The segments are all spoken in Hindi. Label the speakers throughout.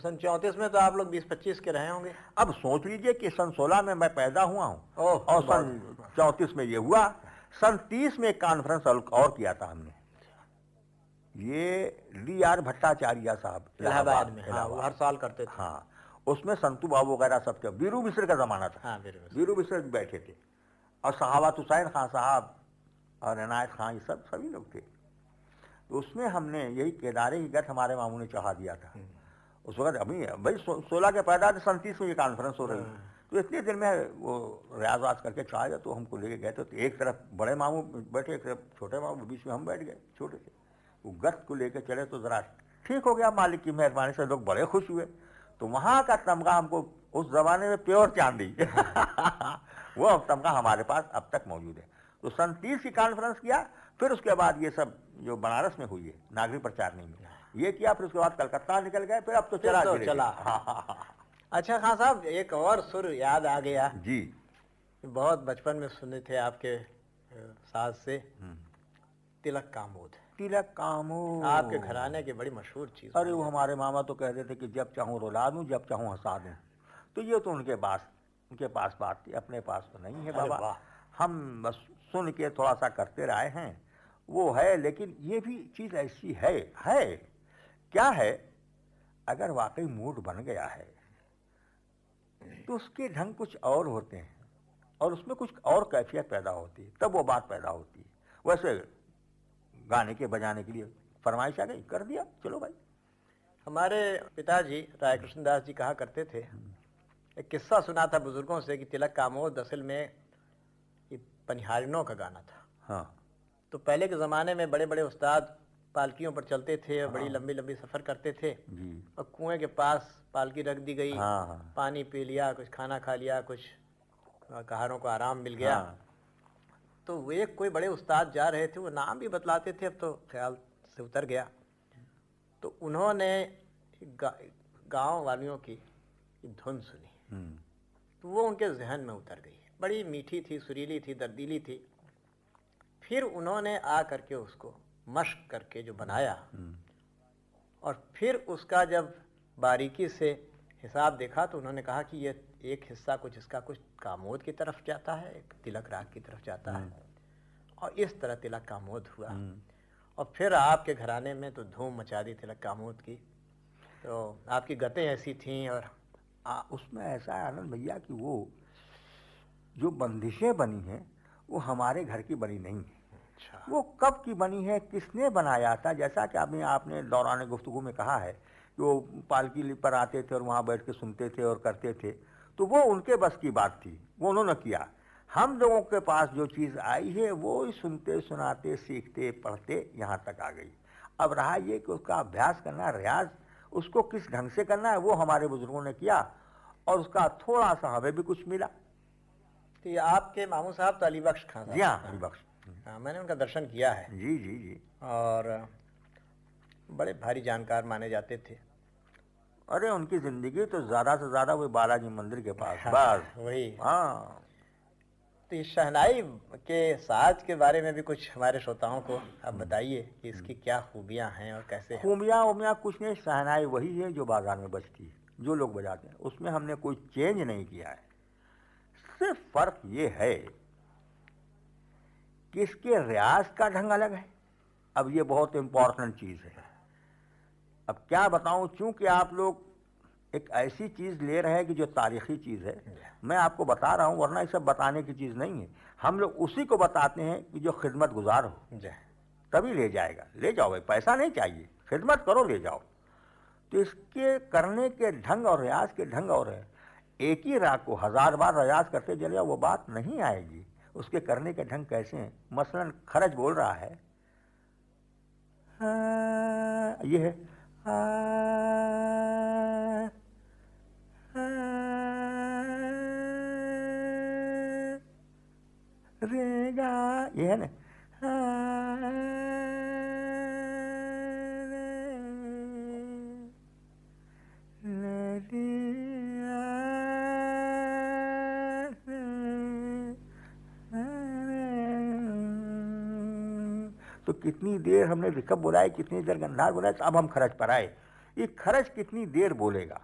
Speaker 1: सन चौंतीस में तो आप लोग बीस पच्चीस के रहे होंगे।
Speaker 2: अब सोच लीजिए कि सन 16 में मैं पैदा हुआ हूँ और सन चौंतीस में ये हुआ सन 30 में एक कॉन्फ्रेंस और किया था हमने। ये डी आर भट्टाचार्य साहब
Speaker 1: इलाहाबाद में हाँ, हर साल करते थे।
Speaker 2: हाँ उसमें संतू बाबू वगैरह सब थे। वीरू मिश्र का जमाना था।
Speaker 1: हाँ
Speaker 2: वीरू मिश्र। बैठे थे। और सहावत हुसैन खान साहब और अनायत खान ये सब सभी लोग थे। तो उसमें हमने यही केदारे की गठ हमारे मामू ने चढ़ा दिया था। उस वक्त अभी भाई सो, सोलह के पैदा थे सैंतीस में ये कॉन्फ्रेंस हो रही तो इतने दिन में वो रियाज वाज करके चढ़ा गया तो हमको लेके गए थे तो एक तरफ़ बड़े मामू बैठे एक तरफ़ छोटे मामू बीच में हम बैठ गए छोटे थे वो गठ को लेके चले तो जरा ठीक हो गया मालिक की मेहरबानी से लोग बड़े खुश हुए। तो वहाँ का तमगा हमको उस जमाने में प्योर चांदी। वो अब तमगा हमारे पास अब तक मौजूद है। तो सन तीस की कॉन्फ्रेंस किया फिर उसके बाद ये सब जो बनारस में हुई है नागरिक प्रचार नहीं में ये किया फिर उसके बाद कलकत्ता निकल गए फिर अब तो चला
Speaker 1: तो चला।
Speaker 2: हाँ, हाँ, हाँ।
Speaker 1: अच्छा खान साहब एक और सुर याद आ गया।
Speaker 2: जी।
Speaker 1: बहुत बचपन में सुने थे आपके सास से।
Speaker 2: हम्म।
Speaker 1: तिलक कामोद।
Speaker 2: तिलक कामो
Speaker 1: आपके घराने की बड़ी मशहूर चीज़
Speaker 2: अरे वो हमारे मामा तो कहते थे कि जब चाहूँ रुला दूँ जब चाहूँ हंसा दूँ। तो ये तो उनके पास उनके पास बात थी अपने पास तो नहीं है बाबा। हम बस सुन के थोड़ा सा करते रहे हैं। वो है लेकिन ये भी चीज़ ऐसी है है। क्या है? अगर वाकई मूड बन गया है तो उसके ढंग कुछ और होते हैं और उसमें कुछ और कैफियत पैदा होती है तब वो बात पैदा होती है। वैसे गाने के बजाने के लिए फरमाइश आ गई कर दिया चलो भाई।
Speaker 1: हमारे पिताजी राय कृष्णदास जी कहा करते थे एक किस्सा सुना था बुज़ुर्गों से कि तिलक कामोद असल में ये पनिहारिनों का गाना था।
Speaker 2: हाँ।
Speaker 1: तो पहले के ज़माने में बड़े बड़े उस्ताद पालकियों पर चलते थे और बड़ी लंबी लंबी सफ़र करते थे। और कुएँ के पास पालकी रख दी गई।
Speaker 2: हाँ हाँ।
Speaker 1: पानी पी लिया कुछ खाना खा लिया कुछ कहारों को आराम मिल गया।
Speaker 2: हाँ,
Speaker 1: तो वे कोई बड़े उस्ताद जा रहे थे वो नाम भी बतलाते थे अब तो ख्याल से उतर गया। तो उन्होंने गा, गाँव वालियों की धुन सुनी।
Speaker 2: हम्म,
Speaker 1: तो वो उनके जहन में उतर गई। बड़ी मीठी थी सुरीली थी दर्दीली थी। फिर उन्होंने आ करके उसको मश्क करके जो बनाया।
Speaker 2: हम्म,
Speaker 1: और फिर उसका जब बारीकी से हिसाब देखा तो उन्होंने कहा कि ये एक हिस्सा कुछ इसका कुछ कामोद की तरफ़ जाता है एक तिलक राग की तरफ़ जाता है। और इस तरह तिलक कामोद हुआ।
Speaker 2: हम्म।
Speaker 1: और फिर आपके घराने में तो धूम मचा दी तिलक कामोद की। तो आपकी गतें ऐसी थीं और
Speaker 2: आ, उसमें ऐसा है आनंद भैया कि वो जो बंदिशें बनी हैं वो हमारे घर की बनी नहीं है।
Speaker 1: अच्छा।
Speaker 2: वो कब की बनी है किसने बनाया था? जैसा कि आपने आपने दौरान गुफ्तगू में कहा है कि वो पालकी पर आते थे और वहाँ बैठ के सुनते थे और करते थे। तो वो उनके बस की बात थी वो उन्होंने किया। हम लोगों के पास जो चीज़ आई है वो ही सुनते सुनाते सीखते पढ़ते यहाँ तक आ गई। अब रहा ये कि उसका अभ्यास करना रियाज उसको किस ढंग से करना है वो हमारे बुज़ुर्गों ने किया और उसका थोड़ा सा हमें भी कुछ मिला।
Speaker 1: तो ये आपके मामू साहब तो अली बख्श खान।
Speaker 2: जी हाँ हरिबख्श
Speaker 1: हाँ मैंने उनका दर्शन किया है।
Speaker 2: जी जी जी।
Speaker 1: और बड़े भारी जानकार माने जाते थे।
Speaker 2: अरे उनकी ज़िंदगी तो ज़्यादा से ज़्यादा वही बालाजी मंदिर के पास
Speaker 1: हाँ,
Speaker 2: बस।
Speaker 1: वही।
Speaker 2: हाँ।
Speaker 1: तो इस शहनाई के साज के बारे में भी कुछ हमारे श्रोताओं को आप बताइए कि इसकी क्या खूबियाँ हैं और कैसे
Speaker 2: खूबियाँ उमियाँ कुछ नहीं शहनाई वही है जो बाज़ार में बजती है जो लोग बजाते हैं। उसमें हमने कोई चेंज नहीं किया है। सिर्फ़ फ़र्क ये है कि इसके रियाज का ढंग अलग है? अब ये बहुत इम्पोर्टेंट चीज़ है। अब क्या बताऊँ चूँकि आप लोग एक ऐसी चीज़ ले रहे हैं कि जो तारीखी चीज़ है मैं आपको बता रहा हूँ वरना ये सब बताने की चीज़ नहीं है। हम लोग उसी को बताते हैं कि जो खिदमत गुजार हो तभी ले जाएगा। ले जाओ भाई पैसा नहीं चाहिए। खिदमत करो ले जाओ। तो इसके करने के ढंग और रियाज के ढंग और है। एक ही राग को हज़ार बार रियाज करते चले जाओ वो बात नहीं आएगी। उसके करने के ढंग कैसे हैं? मसलन खरज बोल रहा है। हाँ, ये है। गा ये है ना? रे, रे, तो कितनी देर हमने रिकब बोला है कितनी देर गंधार बोला है तो अब हम खर्च पर आए। ये खर्च कितनी देर बोलेगा?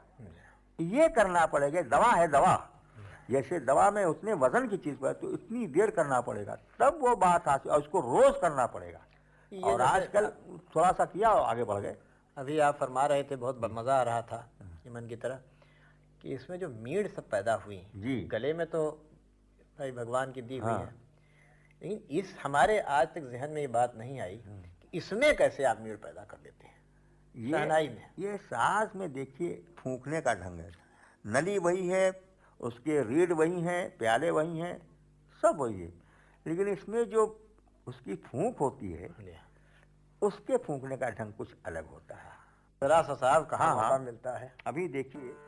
Speaker 2: ये करना पड़ेगा दवा है दवा। जैसे दवा में उतने वज़न की चीज़ पर तो इतनी देर करना पड़ेगा। तब वो बात आती और उसको रोज करना पड़ेगा। और आजकल थोड़ा सा किया और आगे बढ़ गए।
Speaker 1: अभी आप फरमा रहे थे बहुत मज़ा आ रहा था ईमन की तरह कि इसमें जो मीड़ सब पैदा हुई
Speaker 2: जी।
Speaker 1: गले में तो भाई भगवान की दी हुई
Speaker 2: हाँ।
Speaker 1: है लेकिन इस हमारे आज तक जहन में ये बात नहीं आई कि इसमें कैसे आप मीड़ पैदा कर लेते हैं।
Speaker 2: ये
Speaker 1: में।
Speaker 2: ये सांस में देखिए फूकने का ढंग है। नली वही है उसके रीढ़ वही हैं प्याले वही हैं सब वही है। लेकिन इसमें जो उसकी फूंक होती है उसके फूंकने का ढंग कुछ अलग होता है।
Speaker 1: जरा सा साहब कहाँ
Speaker 2: हाँ, हाँ।
Speaker 1: मिलता है?
Speaker 2: अभी देखिए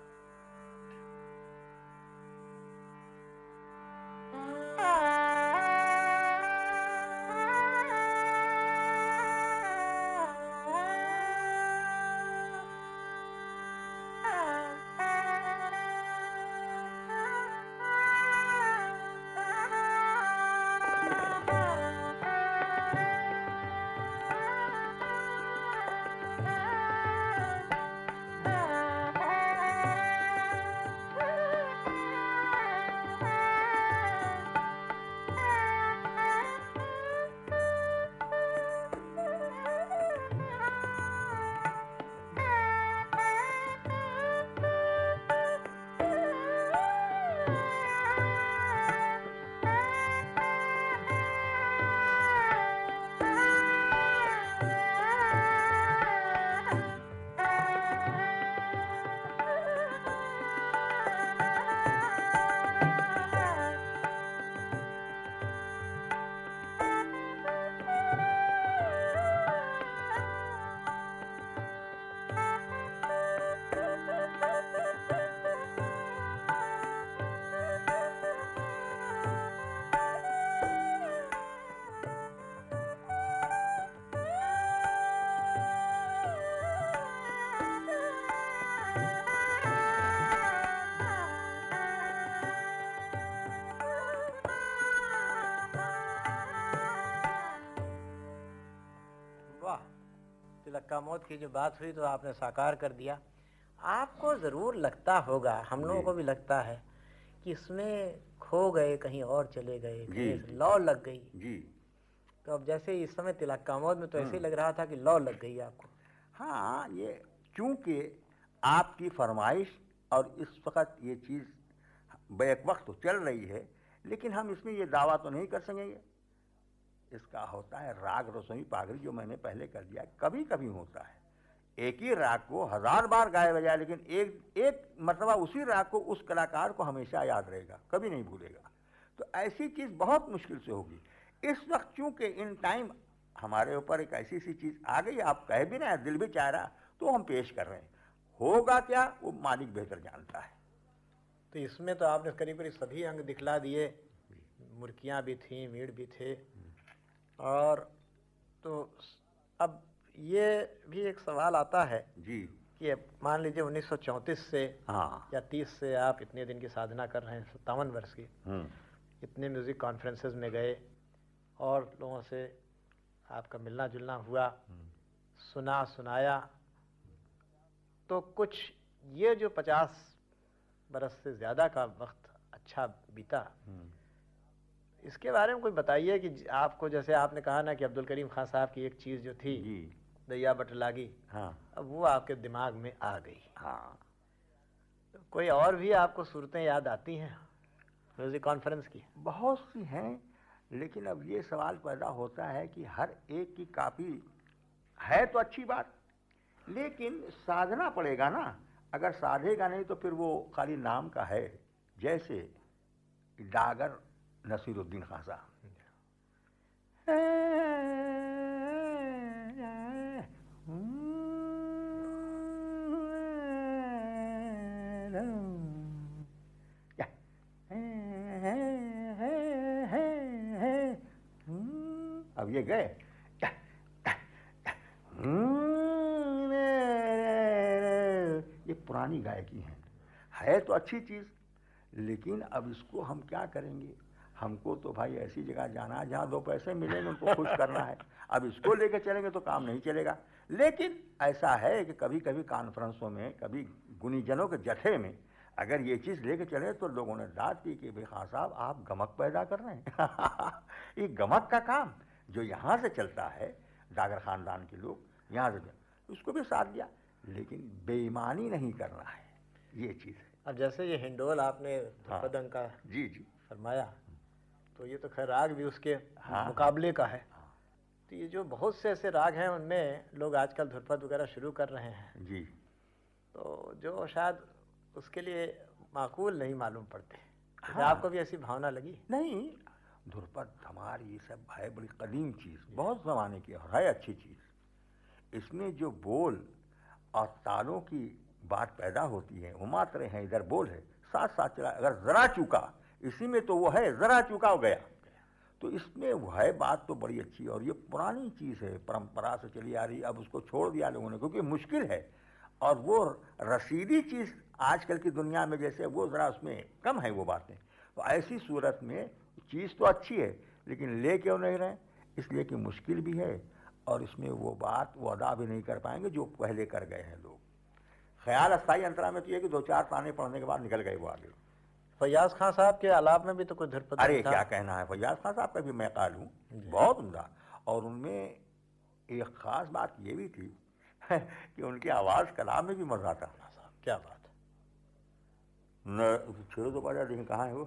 Speaker 1: मौत की जो बात हुई तो आपने साकार कर दिया। आपको ज़रूर लगता होगा हम लोगों को भी लगता है कि इसमें खो गए कहीं और चले गए। लौ लग गई।
Speaker 2: जी।
Speaker 1: तो अब जैसे इस समय तिलक्का मौत में तो ऐसे ही
Speaker 2: हम्म।
Speaker 1: लग रहा था कि लौ लग गई आपको।
Speaker 2: हाँ ये चूँकि आपकी फरमाइश और इस वक्त ये चीज़ बैक वक्त तो चल रही है लेकिन हम इसमें ये दावा तो नहीं कर सकेंगे। इसका होता है राग रसोई पागरी जो मैंने पहले कर दिया। कभी कभी होता है। एक ही राग को हज़ार बार गाया बजाय लेकिन एक एक मरतबा उसी राग को उस कलाकार को हमेशा याद रहेगा कभी नहीं भूलेगा। तो ऐसी चीज़ बहुत मुश्किल से होगी। इस वक्त चूँकि इन टाइम हमारे ऊपर एक ऐसी सी चीज़ आ गई आप कह भी ना दिल भी चाह रहा तो हम पेश कर रहे हैं। होगा क्या वो मालिक बेहतर जानता है।
Speaker 1: तो इसमें तो आपने करीब करीब सभी अंग दिखला दिए। मुर्कियाँ भी थीं मीड़ भी थे। और तो अब ये भी एक सवाल आता है
Speaker 2: जी।
Speaker 1: कि अब मान लीजिए 1934 से
Speaker 2: हाँ।
Speaker 1: या 30 से आप इतने दिन की साधना कर रहे हैं सत्तावन वर्ष की।
Speaker 2: हम्म,
Speaker 1: इतने म्यूज़िक कॉन्फ्रेंसेस में गए और लोगों से आपका मिलना जुलना हुआ सुना सुनाया तो कुछ ये जो पचास बरस से ज़्यादा का वक्त अच्छा बीता
Speaker 2: हम्म,
Speaker 1: इसके बारे में कोई बताइए कि आपको जैसे आपने कहा ना कि अब्दुल करीम खान साहब की एक चीज़ जो थी दैया बटलागी
Speaker 2: हाँ।
Speaker 1: अब वो आपके दिमाग में आ गई।
Speaker 2: हाँ।
Speaker 1: तो कोई और भी आपको सूरतें याद आती हैं म्यूज़िक कॉन्फ्रेंस की?
Speaker 2: बहुत सी हैं लेकिन अब ये सवाल पैदा होता है कि हर एक की कापी है तो अच्छी बात लेकिन साधना पड़ेगा ना। अगर साधेगा नहीं तो फिर वो खाली नाम का है। जैसे डागर नसीरुद्दीन खान साहब अब ये गए। ये पुरानी गायकी है। है तो अच्छी चीज़ लेकिन अब इसको हम क्या करेंगे? हमको तो भाई ऐसी जगह जाना है जहाँ दो पैसे मिलेंगे उनको खुश करना है। अब इसको लेके चलेंगे तो काम नहीं चलेगा। लेकिन ऐसा है कि कभी कभी कॉन्फ्रेंसों में कभी गुनीजनों के जथे में अगर ये चीज़ लेके चले तो लोगों ने दाद दी कि भाई खान साहब आप गमक पैदा कर रहे हैं। ये गमक का काम जो यहाँ से चलता है जागर खानदान के लोग यहाँ से उसको भी साथ दिया। लेकिन बेईमानी नहीं करना है। ये चीज़ है।
Speaker 1: अब जैसे ये हिंडोल आपने
Speaker 2: हाँ।
Speaker 1: का
Speaker 2: जी जी।
Speaker 1: फरमाया तो ये तो खैर राग भी उसके
Speaker 2: हाँ।
Speaker 1: मुकाबले का है। तो ये जो बहुत से ऐसे राग हैं उनमें लोग आजकल धुरपद वगैरह शुरू कर रहे हैं।
Speaker 2: जी।
Speaker 1: तो जो शायद उसके लिए माकूल नहीं मालूम पड़ते। तो
Speaker 2: हाँ।
Speaker 1: आपको भी ऐसी भावना लगी?
Speaker 2: नहीं धुरपद धमार ये सब है बड़ी कदीम चीज़ बहुत ज़माने की और है अच्छी चीज़। इसमें जो बोल और तालों की बात पैदा होती है वो मात्रे हैं इधर बोल है साथ साथ चला अगर ज़रा चूका इसी में तो वो है, ज़रा चूका गया। तो इसमें वो है, बात तो बड़ी अच्छी और ये पुरानी चीज़ है, परंपरा से चली आ रही, अब उसको छोड़ दिया लोगों ने, क्योंकि मुश्किल है। और वो रसीदी चीज़ आजकल की दुनिया में जैसे वो ज़रा उसमें कम है वो बातें। तो ऐसी सूरत में चीज़ तो अच्छी है, लेकिन ले क्यों नहीं रहे? इसलिए कि मुश्किल भी है और इसमें वो बात वो अदा भी नहीं कर पाएँगे जो पहले कर गए हैं लोग। ख्याल अस्थाई अंतरा में तो ये कि दो चार ताने पढ़ने के बाद निकल गए वो आगे।
Speaker 1: फैयाज खान साहब के आलाप में भी तो कुछ धरपत
Speaker 2: अरे
Speaker 1: था।
Speaker 2: क्या कहना है? फैयाज खान साहब का भी मैं काल हूँ। बहुत उमदा। और उनमें एक ख़ास बात ये भी थी कि उनकी आवाज़ कलाम में भी मज़ा था
Speaker 1: साहब, क्या बात है।
Speaker 2: न छेड़ो तो बजा लेकिन कहाँ है वो?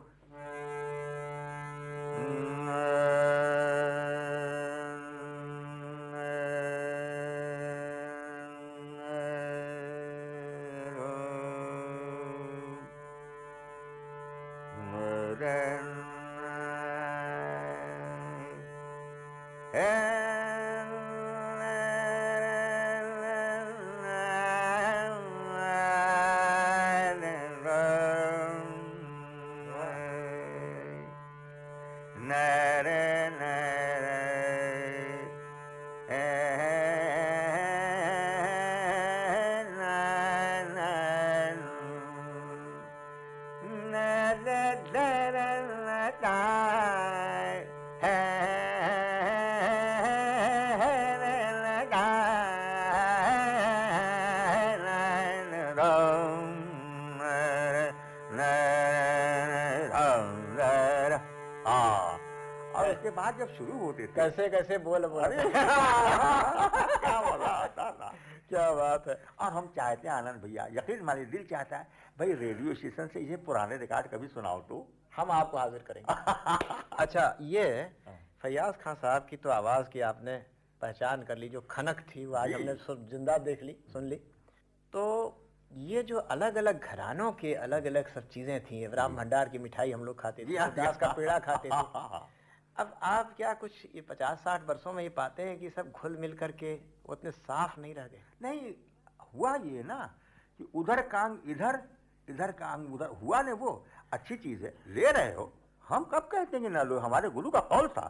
Speaker 2: बाद जब शुरू होते थे।
Speaker 1: कैसे कैसे? बोल बोल।
Speaker 2: अरे क्या मज़ा आता था
Speaker 1: क्या बात है।
Speaker 2: और हम चाहते हैं आनंद भैया यकीन मानिए दिल चाहता है भाई रेडियो स्टेशन से ये पुराने रिकॉर्ड कभी सुनाओ तो।
Speaker 1: हम आपको हाजिर करेंगे। अच्छा ये फैयाज खान साहब की तो आवाज़ की आपने पहचान कर ली जो खनक थी वो आज हमने ज़िंदा देख ली सुन ली। तो ये जो अलग अलग घरानों के अलग अलग सब चीज़ें थी राम भंडार की मिठाई हम लोग खाते थे
Speaker 2: हाँ,
Speaker 1: दास का पेड़ा खाते थे।
Speaker 2: हाँ, हाँ, हाँ।
Speaker 1: अब आप क्या कुछ ये पचास साठ वर्षों में ये पाते हैं कि सब घुल मिल करके उतने साफ़ नहीं रह गए
Speaker 2: नहीं हुआ ये ना कि उधर काम इधर इधर काम उधर हुआ नहीं वो अच्छी चीज़ है। ले रहे हो। हम कब कहते हैं कि ना लो हमारे गुरु का कौल था।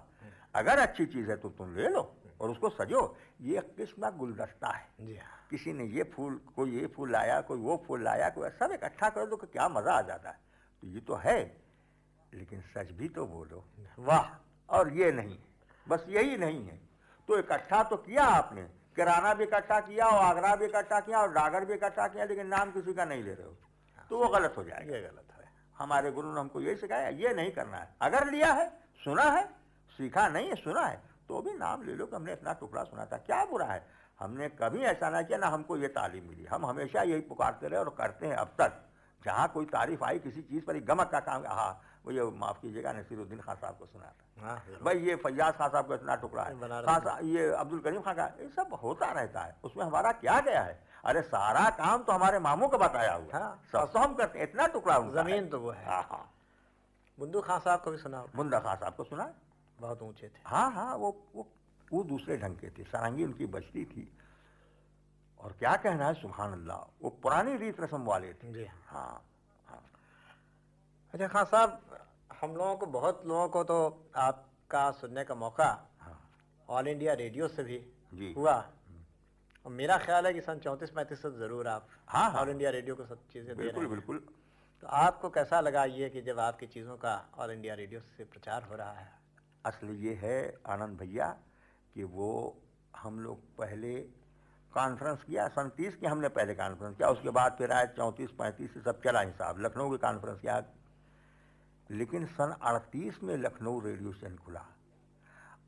Speaker 2: अगर अच्छी चीज़ है तो तुम ले लो और उसको सजो। ये एक किस्म का गुलदस्ता है।
Speaker 1: जी हाँ।
Speaker 2: किसी ने ये फूल कोई ये फूल लाया कोई वो फूल लाया कोई सब इकट्ठा कर दो क्या मज़ा आ जाता है। तो ये तो है लेकिन सच भी तो बोलो।
Speaker 1: वाह!
Speaker 2: और ये नहीं बस यही नहीं है। तो इकट्ठा तो किया आपने किराना भी इकट्ठा किया और आगरा भी इकट्ठा किया और डागर भी इकट्ठा किया लेकिन नाम किसी का नहीं ले रहे हो। तो वो गलत हो जाएगा।
Speaker 1: ये गलत है।
Speaker 2: हमारे गुरु ने हमको यही सिखाया ये नहीं करना है। अगर लिया है सुना है सीखा नहीं है सुना है तो भी नाम ले लो कि हमने इतना टुकड़ा सुना था। क्या बुरा है? हमने कभी ऐसा ना किया ना हमको ये तालीम मिली। हम हमेशा यही पुकारते रहे और करते हैं अब तक। जहाँ कोई तारीफ़ आई किसी चीज़ पर गमक का काम हाँ वो ये माफ़ कीजिएगा नसीरुद्दीन खान साहब को सुना था।
Speaker 1: हाँ
Speaker 2: भाई ये फैयाज खान साहब का इतना टुकड़ा है। खान ये अब्दुल करीम खान का ये सब होता रहता है। उसमें हमारा क्या गया है? अरे सारा काम तो हमारे मामू का बताया हुआ
Speaker 1: हाँ।
Speaker 2: सब तो हम करते हैं इतना टुकड़ा
Speaker 1: ज़मीन तो वो है।
Speaker 2: हाँ हाँ।
Speaker 1: बुंदू खान साहब को भी सुना।
Speaker 2: मुंदा खान साहब को सुना
Speaker 1: बहुत ऊँचे थे।
Speaker 2: हाँ हाँ वो वो वो दूसरे ढंग के थे। सारंगी उनकी बचती थी। और क्या कहना है सुबहान अल्लाह वो पुरानी रीत रस्म वाले थे।
Speaker 1: जी
Speaker 2: हाँ। हाँ।
Speaker 1: अच्छा खान साहब हम लोगों को बहुत लोगों को तो आपका सुनने का मौका ऑल इंडिया रेडियो से भी
Speaker 2: जी।
Speaker 1: हुआ। और मेरा ख्याल है कि सन चौंतीस पैंतीस से ज़रूर आप
Speaker 2: हाँ।
Speaker 1: ऑल इंडिया रेडियो को सब चीज़ें दे
Speaker 2: बिल्कुल
Speaker 1: रहे हैं।
Speaker 2: बिल्कुल।
Speaker 1: तो आपको कैसा लगा ये कि जब आपकी चीज़ों का ऑल इंडिया रेडियो से प्रचार हो रहा है?
Speaker 2: असल ये है आनंद भैया कि वो हम लोग पहले कॉन्फ्रेंस किया सन तीस की हमने पहले कॉन्फ्रेंस किया उसके बाद फिर आए चौंतीस पैंतीस से सब चला हिसाब। लखनऊ की कॉन्फ्रेंस किया लेकिन सन अड़तीस में लखनऊ रेडियो स्टेशन खुला।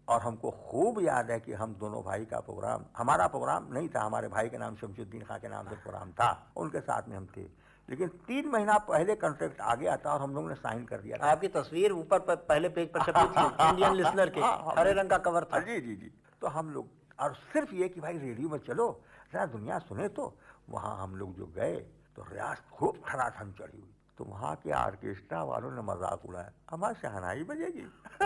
Speaker 2: और हमको खूब याद है कि हम दोनों भाई का प्रोग्राम हमारा प्रोग्राम नहीं था हमारे भाई के नाम शमशुद्दीन खां के नाम से प्रोग्राम था उनके साथ में हम थे। लेकिन तीन महीना पहले कॉन्ट्रैक्ट आ गया था और हम लोगों ने साइन कर दिया था।
Speaker 1: आपकी तस्वीर ऊपर पर पहले पेज पर छपी थी इंडियन लिसनर के
Speaker 2: हाँ, हाँ,
Speaker 1: हरे रंग का कवर था।
Speaker 2: जी जी जी। तो हम लोग और सिर्फ़ ये कि भाई रेडियो में चलो जरा दुनिया सुने तो वहाँ हम लोग जो गए तो रियाज खूब ठनाठन चढ़ी हुई। तो वहाँ के आर्केस्ट्रा वालों ने मज़ाक उड़ाया। हमारी शहनाई बजेगी।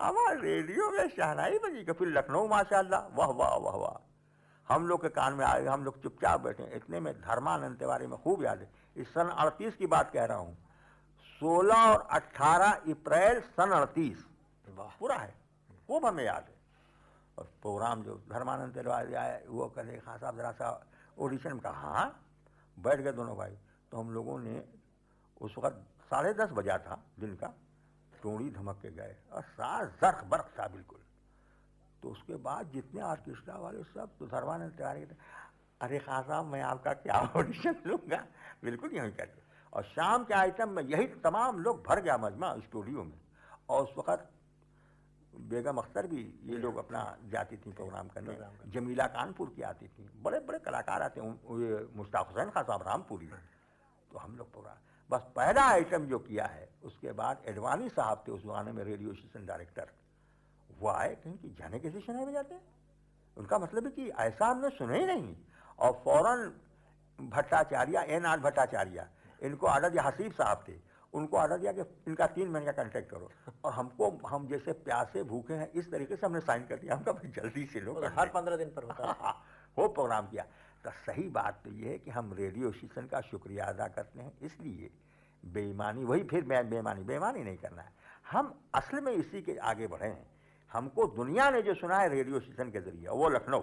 Speaker 2: हमारे रेडियो में शहनाई बजेगी। फिर लखनऊ माशाल्लाह। वाह वाह वाह वाह। हम लोग के कान में आए हम लोग चुपचाप बैठे इतने में धर्मानंद तिवारी में खूब याद है। इस सन अड़तीस की बात कह रहा हूँ। सोलह और अट्ठारह अप्रैल सन अड़तीस।
Speaker 1: वाह।
Speaker 2: पूरा है। खूब हमें याद है। और प्रोग्राम जो धर्मानंद तिवारी आए वो कहे खां साहब जरा सा ऑडिशन में कहा हाँ बैठ गए दोनों भाई। तो हम लोगों ने उस वक्त साढ़े दस बजा था दिन का टोड़ी धमक के गए और सार जर्क बर्क था बिल्कुल। तो उसके बाद जितने ऑर्केस्ट्रा वाले सब तो धर्मानंद तिवारी अरे खां साहब मैं आपका क्या ऑडिशन लूँगा? बिल्कुल यही कहते और शाम के आइटम में यही तमाम लोग भर गया मजमा स्टूडियो में। और उस वक्त बेगम अख्तर भी ये लोग अपना जाती थी प्रोग्राम करने। जमीला कानपुर की आती थी। बड़े बड़े कलाकार आते हैं मुश्ताक हुसैन खान साहब रामपुरी। तो हम लोग प्रोग्राम बस पहला आइटम जो किया है उसके बाद एडवानी साहब थे उस जमाने में रेडियो स्टेशन डायरेक्टर वो आए कहीं कि जाने के स्टेशन है जाते हैं? उनका मतलब है कि ऐसा हमने सुने ही नहीं। और फ़ौरन भट्टाचार्य एन आर भट्टाचार्य इनको ऑर्डर दिया हसीब साहब थे उनको ऑर्डर दिया कि इनका तीन महीने का कॉन्ट्रैक्ट करो। और हमको हम जैसे प्यासे भूखे हैं इस तरीके से हमने साइन कर दिया। हमका भाई जल्दी से लो।
Speaker 1: तो हर पंद्रह दिन पर होता है।
Speaker 2: वो प्रोग्राम किया। तो सही बात तो ये है कि हम रेडियो स्टेशन का शुक्रिया अदा करते हैं। इसलिए बेईमानी, वही फिर बे- बेईमानी बेईमानी नहीं करना है। हम असल में इसी के आगे बढ़े हैं। हमको दुनिया ने जो सुना है रेडियो स्टेशन के ज़रिए, वो लखनऊ।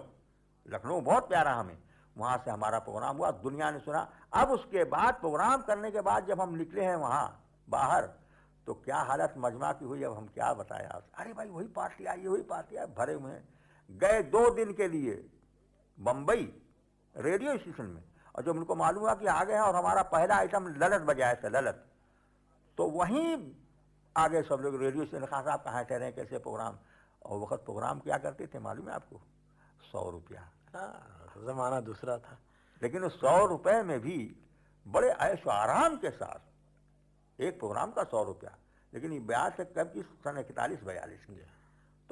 Speaker 2: लखनऊ बहुत प्यारा हमें। वहाँ से हमारा प्रोग्राम हुआ, दुनिया ने सुना। अब उसके बाद प्रोग्राम करने के बाद जब हम निकले हैं वहाँ, बाहर तो क्या हालत मजमा की हुई, अब हम क्या आप अरे भाई, वही पार्टी आई, वही पार्टी आई, भरे हुए हैं। गए दो दिन के लिए बम्बई रेडियो स्टेशन में। और जब उनको मालूम हुआ कि आ गए हैं और हमारा पहला आइटम ललत बजाया था ललत। तो वहीं आगे सब लोग रेडियो स्टेशन खान साहब कहाँ ठहरे हैं, कैसे प्रोग्राम और वक्त प्रोग्राम क्या करते थे मालूम है आपको? सौ रुपया।
Speaker 1: हाँ, जमाना दूसरा था।
Speaker 2: लेकिन उस सौ रुपए में भी बड़े ऐश आराम के साथ एक प्रोग्राम का सौ रुपया। लेकिन ये ब्याज से कब की सन इकतालीस बयालीस की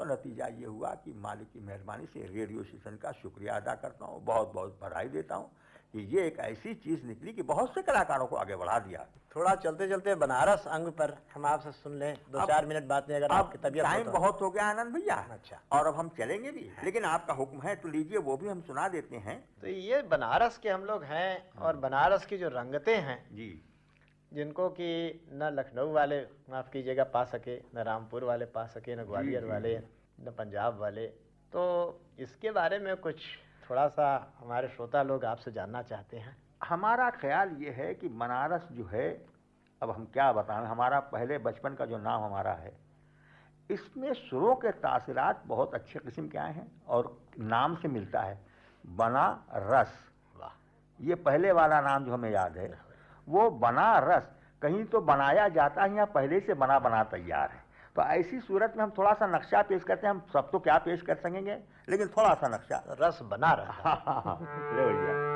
Speaker 2: तो नतीजा ये हुआ कि मालिक की मेहरबानी से रेडियो स्टेशन का शुक्रिया अदा करता हूँ बहुत बहुत बधाई देता हूँ कि ये एक ऐसी चीज़ निकली कि बहुत से कलाकारों को आगे बढ़ा दिया।
Speaker 1: थोड़ा चलते चलते बनारस अंग पर हम आपसे सुन लें दो
Speaker 2: अब-
Speaker 1: चार मिनट बात में अगर आपकी तबीयत हो
Speaker 2: टाइम। बहुत हो गया आनंद भैया।
Speaker 1: अच्छा।
Speaker 2: और अब हम चलेंगे भी लेकिन आपका हुक्म है तो लीजिए वो भी हम सुना देते हैं।
Speaker 1: तो ये बनारस के हम लोग हैं। और बनारस की जो रंगते हैं
Speaker 2: जी।
Speaker 1: जिनको कि न लखनऊ वाले माफ़ कीजिएगा पा सके न रामपुर वाले पा सके न ग्वालियर वाले न पंजाब वाले। तो इसके बारे में कुछ थोड़ा सा हमारे श्रोता लोग आपसे जानना चाहते हैं।
Speaker 2: हमारा ख्याल ये है कि बनारस जो है अब हम क्या बताएँ हमारा पहले बचपन का जो नाम हमारा है इसमें सुरों के तासरात बहुत अच्छे किस्म के आए हैं और नाम से मिलता है बना रस
Speaker 1: वाह।
Speaker 2: ये पहले वाला नाम जो हमें याद है वो बना रस कहीं तो बनाया जाता है या पहले से बना बना तैयार है। तो ऐसी सूरत में हम थोड़ा सा नक्शा पेश करते हैं हम सब तो क्या पेश कर सकेंगे? लेकिन थोड़ा सा नक्शा।
Speaker 1: रस बना रहा है।
Speaker 2: हाँ, हाँ, हाँ, ले भैया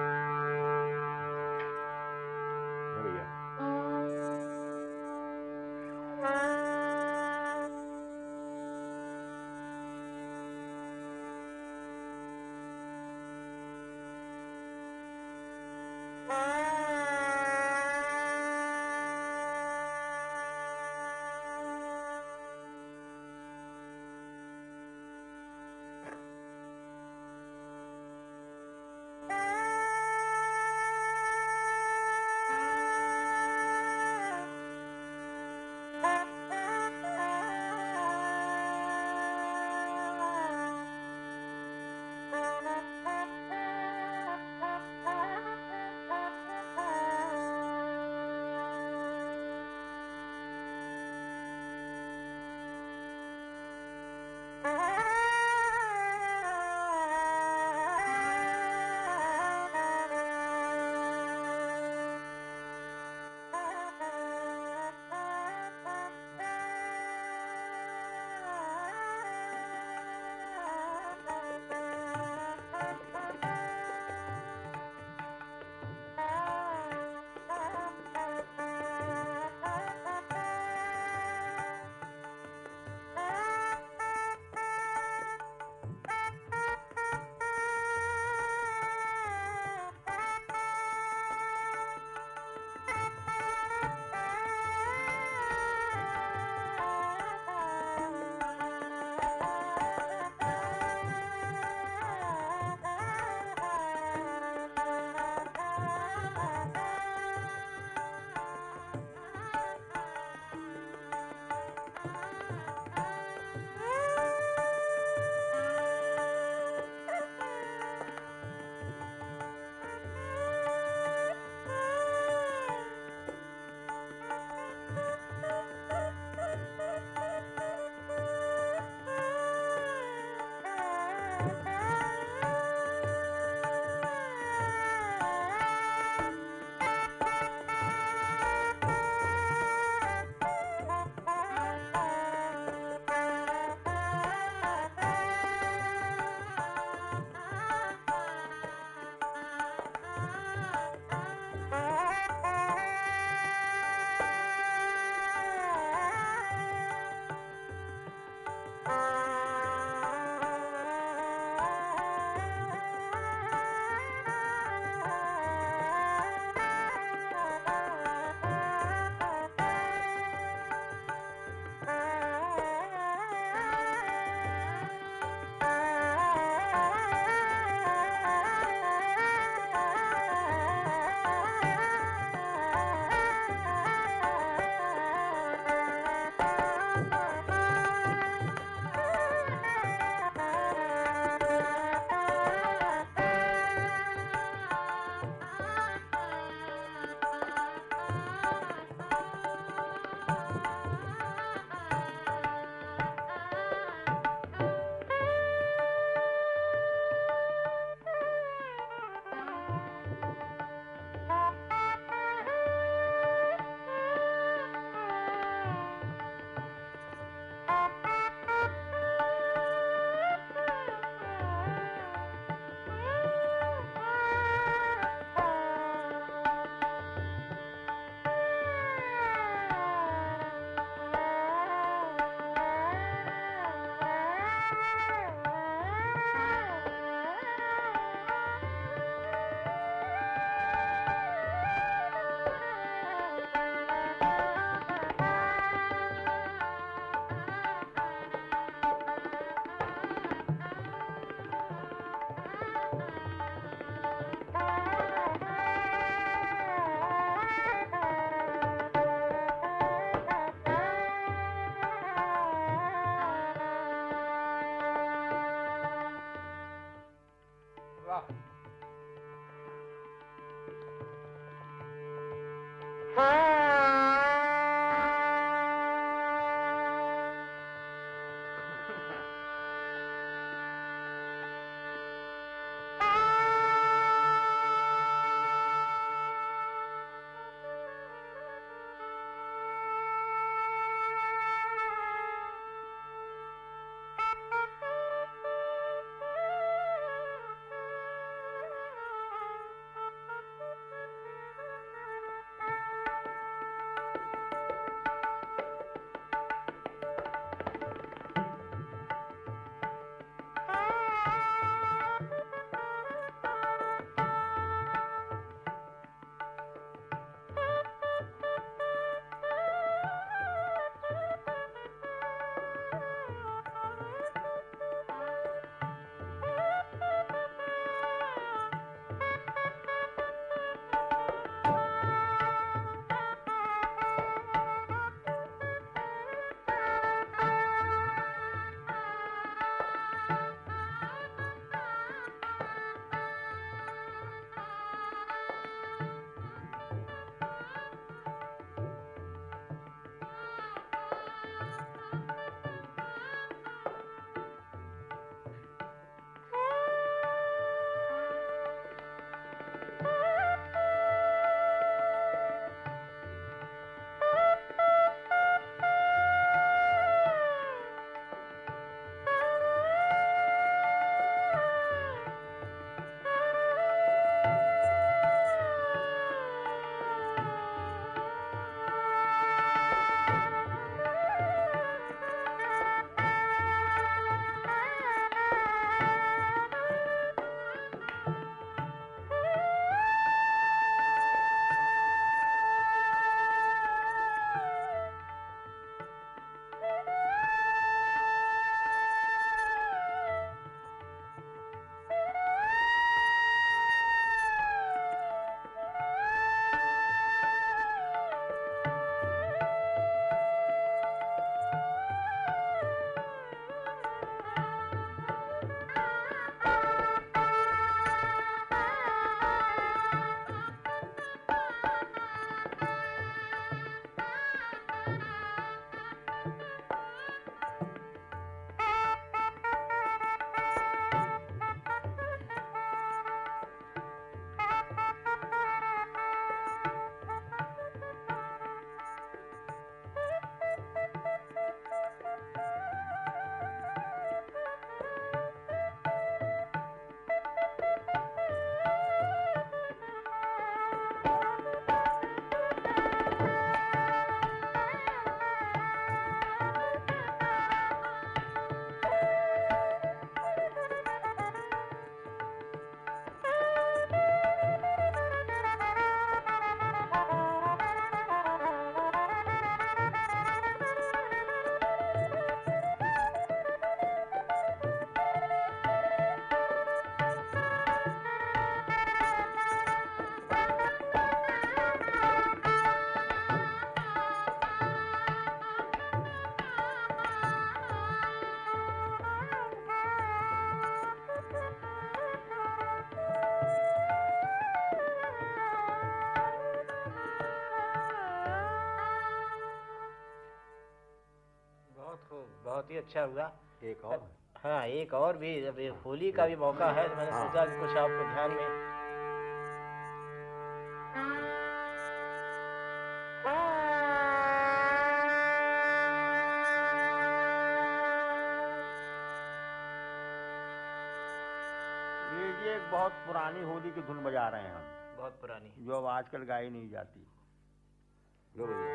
Speaker 1: बहुत ही अच्छा हुआ।
Speaker 2: एक और?
Speaker 1: हाँ एक और भी जब ये होली का भी मौका है तो मैंने
Speaker 2: हाँ।
Speaker 1: सोचा कुछ आपको ध्यान में।
Speaker 2: ये जी एक बहुत पुरानी होली की धुन बजा रहे हैं हम।
Speaker 1: बहुत पुरानी।
Speaker 2: जो अब आजकल गाई नहीं जाती। लो भैया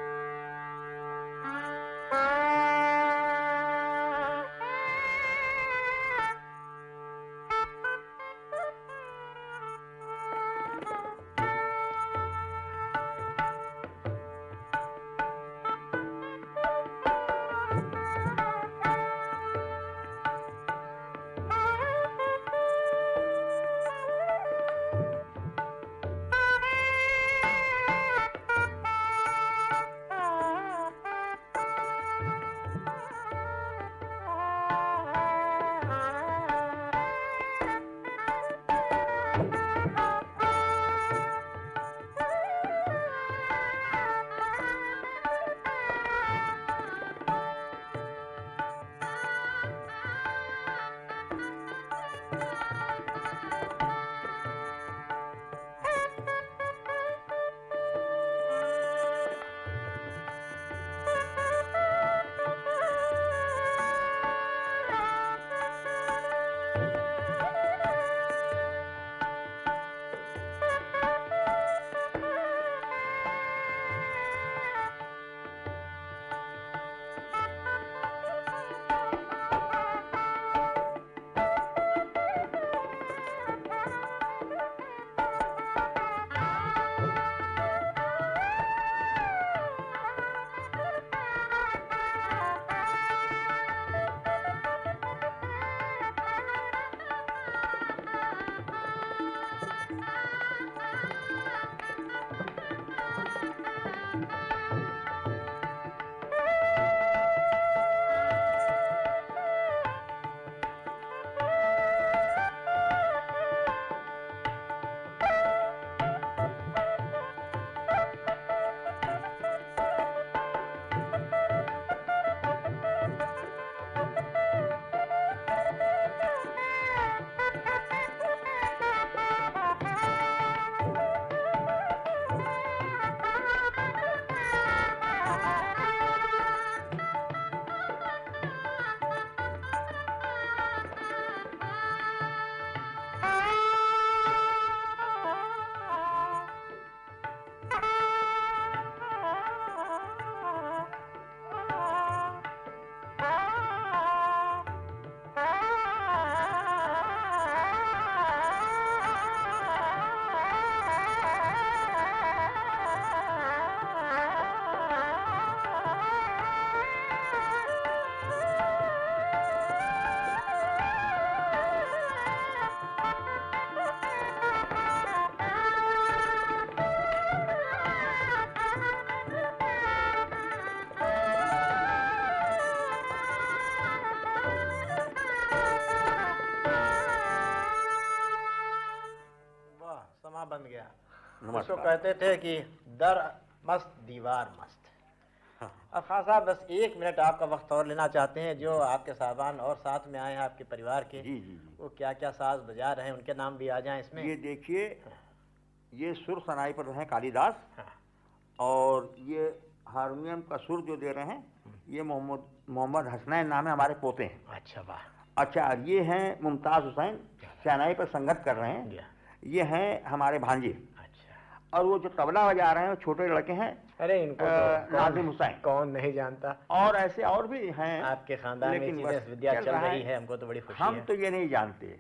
Speaker 1: उसको कहते थे कि दर मस्त दीवार मस्त।
Speaker 2: हाँ।
Speaker 1: अब खान साहब बस एक मिनट आपका वक्त और लेना चाहते हैं जो आपके साहबान और साथ में आए हैं आपके परिवार के।
Speaker 2: जी जी जी।
Speaker 1: वो क्या क्या साज बजा रहे हैं उनके नाम भी आ जाएँ इसमें।
Speaker 2: ये देखिए ये सुर सनाई पर हैं कालिदास।
Speaker 1: हाँ।
Speaker 2: और ये हारमोनियम का सुर जो दे रहे हैं ये मोहम्मद मोहम्मद हसनैन नाम है हमारे पोते हैं।
Speaker 1: अच्छा वाह।
Speaker 2: अच्छा ये हैं मुमताज़ हुसैन शहनाई पर संगत कर रहे हैं।
Speaker 1: ये
Speaker 2: हैं हमारे भांजे। और वो जो तबला बजा रहे हैं वो छोटे लड़के हैं
Speaker 1: अरे इनको तो
Speaker 2: नाजिम हुसैन।
Speaker 1: कौन नहीं जानता।
Speaker 2: और ऐसे और भी हैं।
Speaker 1: आपके खानदान में विद्या
Speaker 2: चल
Speaker 1: रही
Speaker 2: है।
Speaker 1: है हमको तो बड़ी खुशी
Speaker 2: हम
Speaker 1: है।
Speaker 2: तो ये नहीं जानते।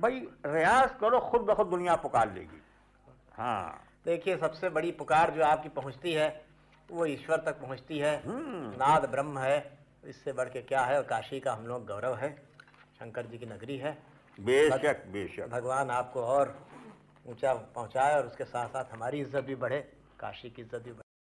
Speaker 2: भाई रियाज करो खुद ब खुद दुनिया पुकार लेगी। हाँ।
Speaker 1: देखिए सबसे बड़ी पुकार जो आपकी पहुँचती है वो ईश्वर तक पहुँचती है।
Speaker 2: हम्म।
Speaker 1: नाद ब्रह्म है। इससे बढ़ के क्या है? और काशी का हम लोग गौरव है। शंकर जी की नगरी है।
Speaker 2: बेशक बेशक।
Speaker 1: भगवान आपको और ऊँचा पहुँचाए और उसके साथ साथ हमारी इज़्ज़त भी बढ़े, काशी की इज़्ज़त भी बढ़े।